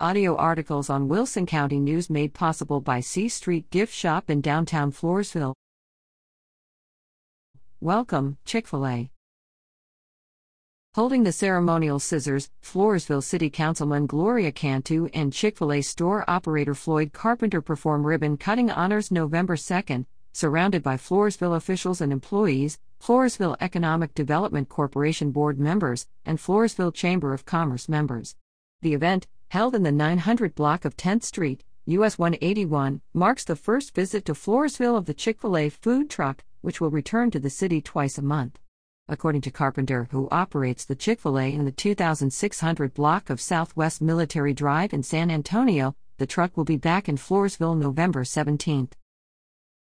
Audio articles on Wilson County News made possible by C Street Gift Shop in downtown Floresville. Welcome, Chick fil A. Holding the ceremonial scissors, Floresville City Councilman Gloria Cantu and Chick fil A store operator Floyd Carpenter perform ribbon cutting honors November 2nd, surrounded by Floresville officials and employees, Floresville Economic Development Corporation board members, and Floresville Chamber of Commerce members. The event, held in the 900 block of 10th Street, US 181, marks the first visit to Floresville of the Chick fil A food truck, which will return to the city twice a month. According to Carpenter, who operates the Chick fil A in the 2600 block of Southwest Military Drive in San Antonio, the truck will be back in Floresville November 17th.